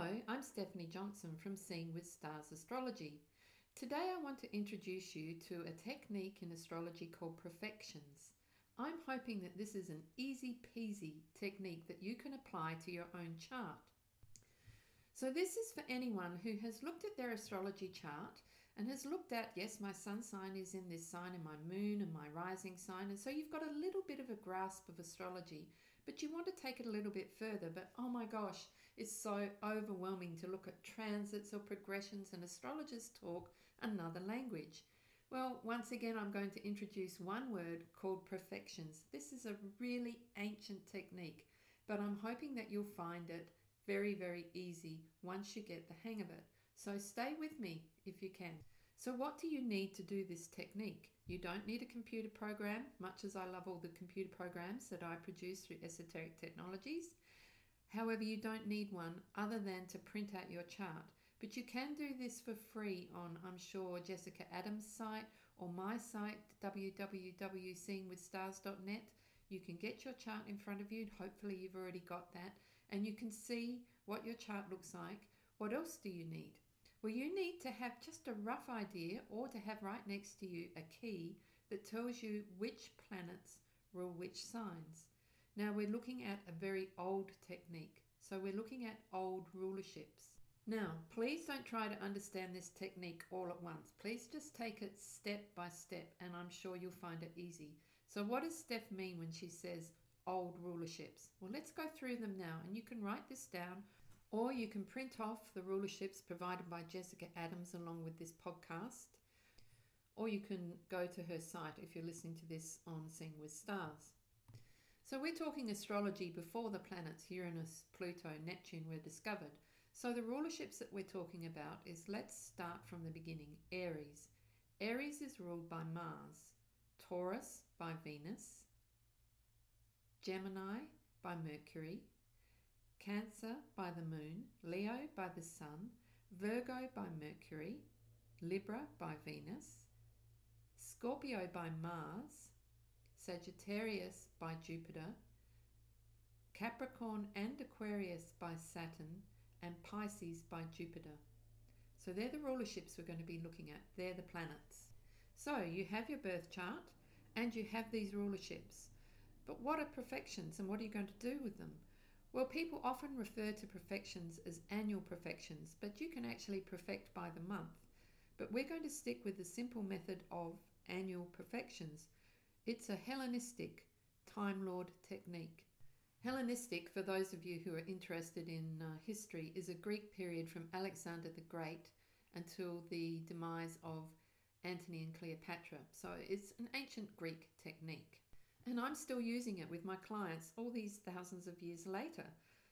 Hello, I'm Stephanie Johnson from Seeing with Stars Astrology. Today I want to introduce you to a technique in astrology called profections. I'm hoping that this is an easy peasy technique that you can apply to your own chart. So, this is for anyone who has looked at their astrology chart and has looked at, yes, my sun sign is in this sign, and my moon and my rising sign. And so you've got a little bit of a grasp of astrology, but you want to take it a little bit further. But oh my gosh, it's so overwhelming to look at transits or progressions, and astrologers talk another language. Well, once again, I'm going to introduce one word called profections. This is a really ancient technique, but I'm hoping that you'll find it very, very easy once you get the hang of it. So stay with me if you can. So, what do you need to do this technique? You don't need a computer program, much as I love all the computer programs that I produce through Esoteric Technologies. However, you don't need one other than to print out your chart. But you can do this for free on, I'm sure, Jessica Adams' site or my site, www.seeingwithstars.net. You can get your chart in front of you. Hopefully, you've already got that. And you can see what your chart looks like. What else do you need? Well, you need to have just a rough idea or to have right next to you a key that tells you which planets rule which signs. Now, we're looking at a very old technique. So, we're looking at old rulerships. Now, please don't try to understand this technique all at once. Please just take it step by step, and I'm sure you'll find it easy. So, what does Steph mean when she says old rulerships? Well, let's go through them now, and you can write this down, or you can print off the rulerships provided by Jessica Adams along with this podcast, or you can go to her site if you're listening to this on Seeing with Stars. So, we're talking astrology before the planets Uranus, Pluto, Neptune were discovered. So, the rulerships that we're talking about is let's start from the beginning Aries. Aries is ruled by Mars, Taurus by Venus, Gemini by Mercury, Cancer by the Moon, Leo by the Sun, Virgo by Mercury, Libra by Venus, Scorpio by Mars, Sagittarius by Jupiter, Capricorn and Aquarius by Saturn, and Pisces by Jupiter. So they're the rulerships we're going to be looking at. They're the planets. So you have your birth chart and you have these rulerships. But what are profections and what are you going to do with them? Well, people often refer to profections as annual profections, but you can actually profect by the month. But we're going to stick with the simple method of annual profections. It's a Hellenistic Time Lord technique. Hellenistic, for those of you who are interested in uh, history, is a Greek period from Alexander the Great until the demise of Antony and Cleopatra. So it's an ancient Greek technique. And I'm still using it with my clients all these thousands of years later.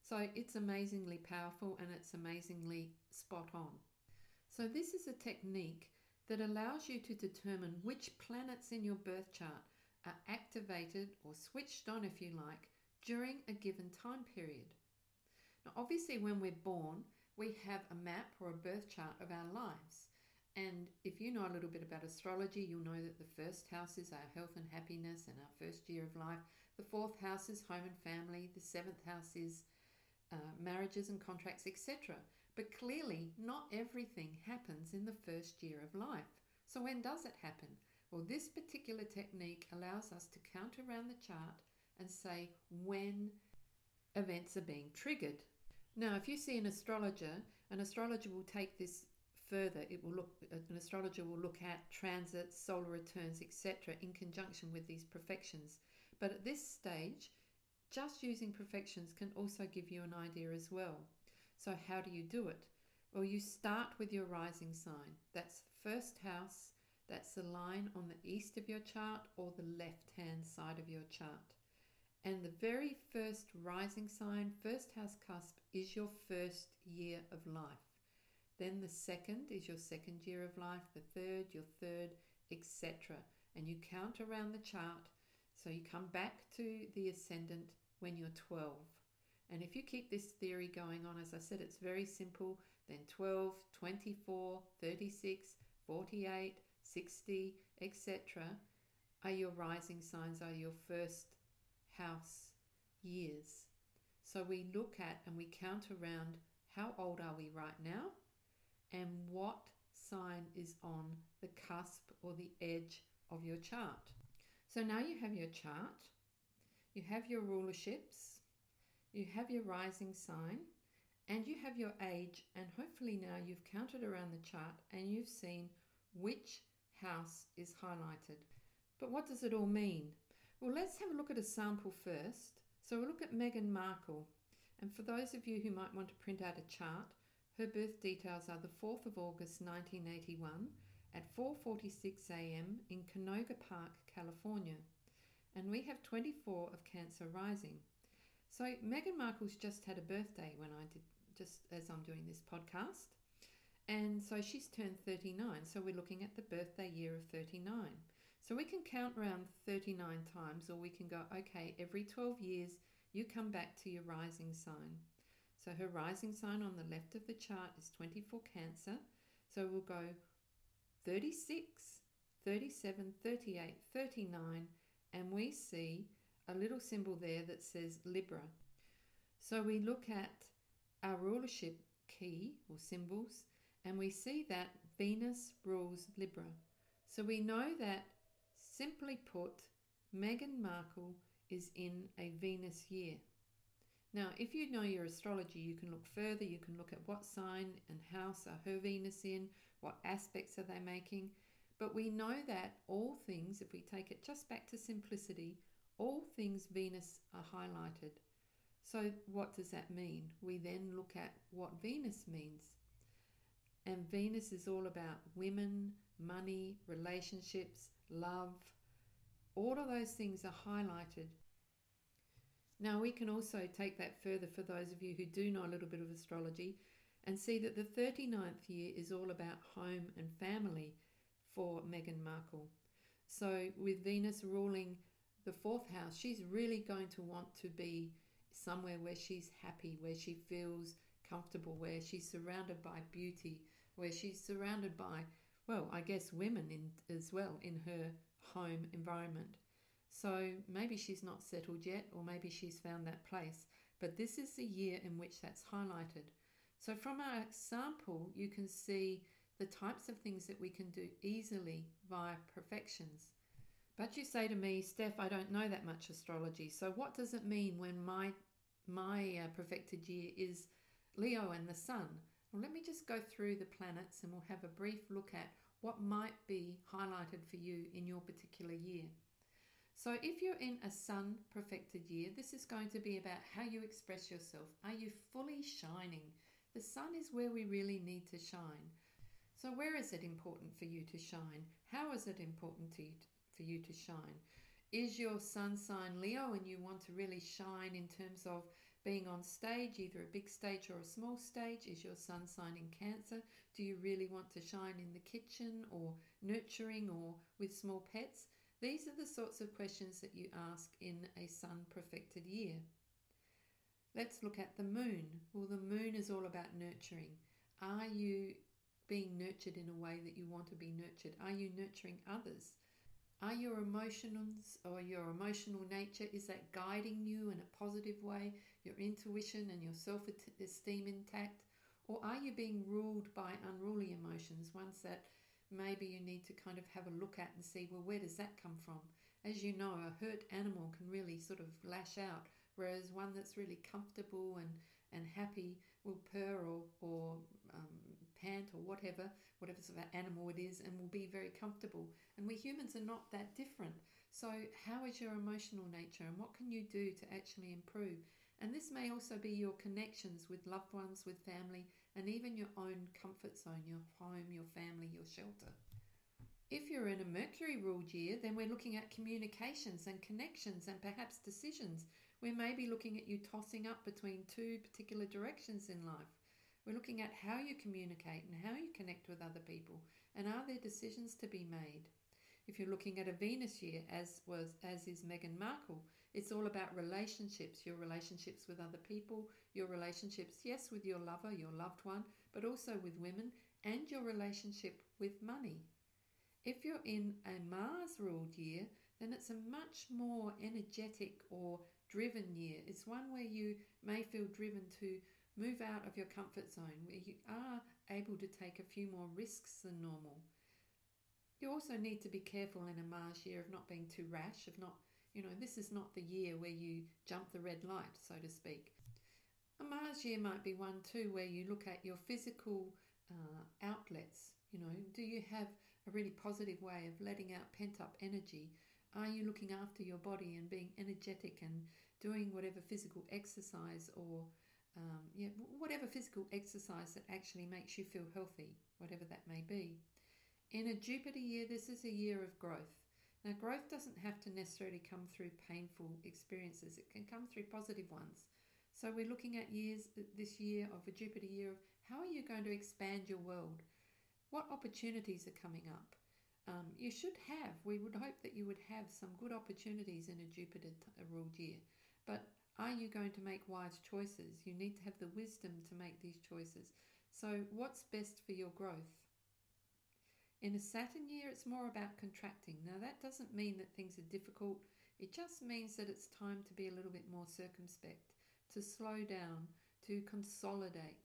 So it's amazingly powerful and it's amazingly spot on. So, this is a technique that allows you to determine which planets in your birth chart are activated or switched on, if you like, during a given time period. Now, obviously, when we're born, we have a map or a birth chart of our lives. And if you know a little bit about astrology, you'll know that the first house is our health and happiness and our first year of life. The fourth house is home and family. The seventh house is uh, marriages and contracts, etc. But clearly, not everything happens in the first year of life. So, when does it happen? Well, this particular technique allows us to count around the chart and say when events are being triggered. Now, if you see an astrologer, an astrologer will take this further. It will look an astrologer will look at transits, solar returns, etc., in conjunction with these profections. But at this stage, just using profections can also give you an idea as well. So, how do you do it? Well, you start with your rising sign. That's first house. That's the line on the east of your chart or the left hand side of your chart. And the very first rising sign, first house cusp, is your first year of life. Then the second is your second year of life, the third, your third, etc. And you count around the chart. So you come back to the ascendant when you're 12. And if you keep this theory going on, as I said, it's very simple. Then 12, 24, 36, 48, 60, etc. are your rising signs, are your first house years. So we look at and we count around how old are we right now and what sign is on the cusp or the edge of your chart. So now you have your chart, you have your rulerships, you have your rising sign, and you have your age, and hopefully now you've counted around the chart and you've seen which house is highlighted. But what does it all mean? Well, let's have a look at a sample first. So we'll look at Meghan Markle. And for those of you who might want to print out a chart, her birth details are the 4th of August 1981 at 4:46 a.m. in Canoga Park, California. And we have 24 of Cancer rising. So Meghan Markle's just had a birthday when I did just as I'm doing this podcast. And so she's turned 39. So we're looking at the birthday year of 39. So we can count around 39 times, or we can go, okay, every 12 years you come back to your rising sign. So her rising sign on the left of the chart is 24 Cancer. So we'll go 36, 37, 38, 39, and we see a little symbol there that says Libra. So we look at our rulership key or symbols and we see that Venus rules Libra. So we know that, simply put, Meghan Markle is in a Venus year. Now, if you know your astrology, you can look further, you can look at what sign and house are her Venus in, what aspects are they making. But we know that all things, if we take it just back to simplicity, all things Venus are highlighted. So, what does that mean? We then look at what Venus means. And Venus is all about women, money, relationships, love. All of those things are highlighted. Now, we can also take that further for those of you who do know a little bit of astrology and see that the 39th year is all about home and family for Meghan Markle. So, with Venus ruling the fourth house, she's really going to want to be somewhere where she's happy, where she feels comfortable, where she's surrounded by beauty, where she's surrounded by, well, I guess women in, as well in her home environment. So maybe she's not settled yet, or maybe she's found that place. But this is the year in which that's highlighted. So from our sample, you can see the types of things that we can do easily via profections. But you say to me, Steph, I don't know that much astrology. So what does it mean when my my uh, profected year is Leo and the Sun? Well, let me just go through the planets and we'll have a brief look at what might be highlighted for you in your particular year. So, if you're in a sun profected year, this is going to be about how you express yourself. Are you fully shining? The sun is where we really need to shine. So, where is it important for you to shine? How is it important to you for you to shine? Is your sun sign Leo and you want to really shine in terms of being on stage, either a big stage or a small stage? Is your sun sign in Cancer? Do you really want to shine in the kitchen or nurturing or with small pets? These are the sorts of questions that you ask in a sun profected year. Let's look at the moon. Well, the moon is all about nurturing. Are you being nurtured in a way that you want to be nurtured? Are you nurturing others? Are your emotions or your emotional nature is that guiding you in a positive way? Your intuition and your self-esteem intact, or are you being ruled by unruly emotions, ones that maybe you need to kind of have a look at and see, well, where does that come from? As you know, a hurt animal can really sort of lash out, whereas one that's really comfortable and, and happy will purr or, or um, pant or whatever, whatever sort of animal it is, and will be very comfortable. And we humans are not that different. So, how is your emotional nature, and what can you do to actually improve? And this may also be your connections with loved ones, with family, and even your own comfort zone, your home, your family, your shelter. If you're in a Mercury ruled year, then we're looking at communications and connections and perhaps decisions. We may be looking at you tossing up between two particular directions in life. We're looking at how you communicate and how you connect with other people and are there decisions to be made. If you're looking at a Venus year as was as is Meghan Markle, it's all about relationships, your relationships with other people, your relationships, yes, with your lover, your loved one, but also with women, and your relationship with money. If you're in a Mars ruled year, then it's a much more energetic or driven year. It's one where you may feel driven to move out of your comfort zone where you are able to take a few more risks than normal. You also need to be careful in a Mars year of not being too rash, of not, you know, this is not the year where you jump the red light, so to speak. A Mars year might be one too where you look at your physical uh, outlets. You know, do you have a really positive way of letting out pent up energy? Are you looking after your body and being energetic and doing whatever physical exercise or um, yeah, whatever physical exercise that actually makes you feel healthy, whatever that may be? In a Jupiter year, this is a year of growth. Now, growth doesn't have to necessarily come through painful experiences, it can come through positive ones. So, we're looking at years this year of a Jupiter year of how are you going to expand your world? What opportunities are coming up? Um, you should have, we would hope that you would have some good opportunities in a Jupiter ruled year. But are you going to make wise choices? You need to have the wisdom to make these choices. So, what's best for your growth? In a Saturn year, it's more about contracting. Now, that doesn't mean that things are difficult, it just means that it's time to be a little bit more circumspect, to slow down, to consolidate,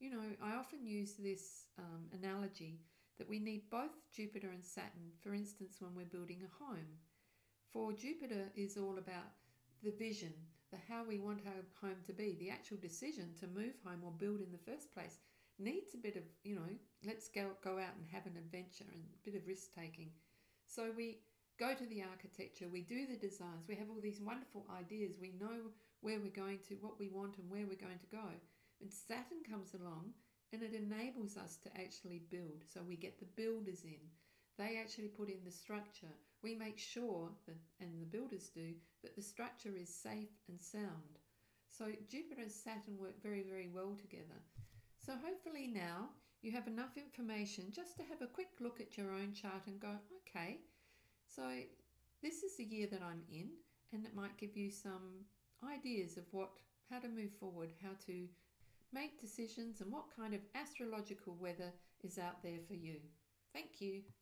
you know, I often use this um, analogy that we need both Jupiter and Saturn, for instance, when we're building a home. For Jupiter is all about the vision, the how we want our home to be, the actual decision to move home or build in the first place needs a bit of, you know, let's go go out and have an adventure and a bit of risk taking. So we go to the architecture, we do the designs, we have all these wonderful ideas, we know where we're going to, what we want and where we're going to go. And Saturn comes along and it enables us to actually build. So we get the builders in. They actually put in the structure. We make sure that, and the builders do, that the structure is safe and sound. So Jupiter and Saturn work very, very well together. So hopefully now you have enough information just to have a quick look at your own chart and go, okay, so this is the year that I'm in, and it might give you some ideas of what how to move forward, how to make decisions, and what kind of astrological weather is out there for you. Thank you.